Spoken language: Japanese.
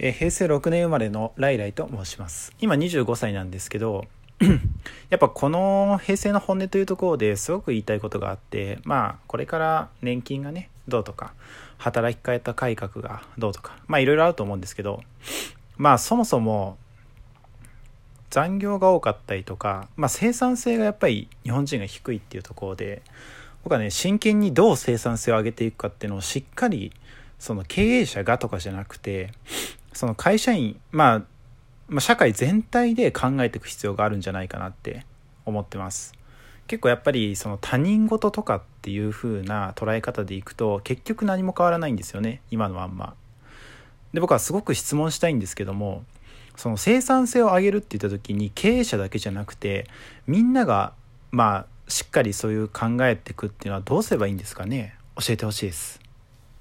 えー平成6年生まれのライライと申します。今25歳なんですけど やっぱこの平成の本音というところですごく言いたいことがあってまあこれから年金がねどうとか働き方改革がどうとかまあいろいろあると思うんですけどまあそもそも残業が多かったりとか、まあ、生産性がやっぱり日本人が低いっていうところで僕はね真剣にどう生産性を上げていくかっていうのをしっかりその経営者がとかじゃなくてその会社員、まあ、まあ社会全体で考えていく必要があるんじゃないかなって思ってます。結構やっぱりその他人事とかっていう風な捉え方でいくと結局何も変わらないんですよね今のまんま。で僕はすごく質問したいんですけどもその生産性を上げるって言った時に経営者だけじゃなくてみんながまあしっかりそういう考えていくっていうのはどうすればいいんですかね？教えてほしいです。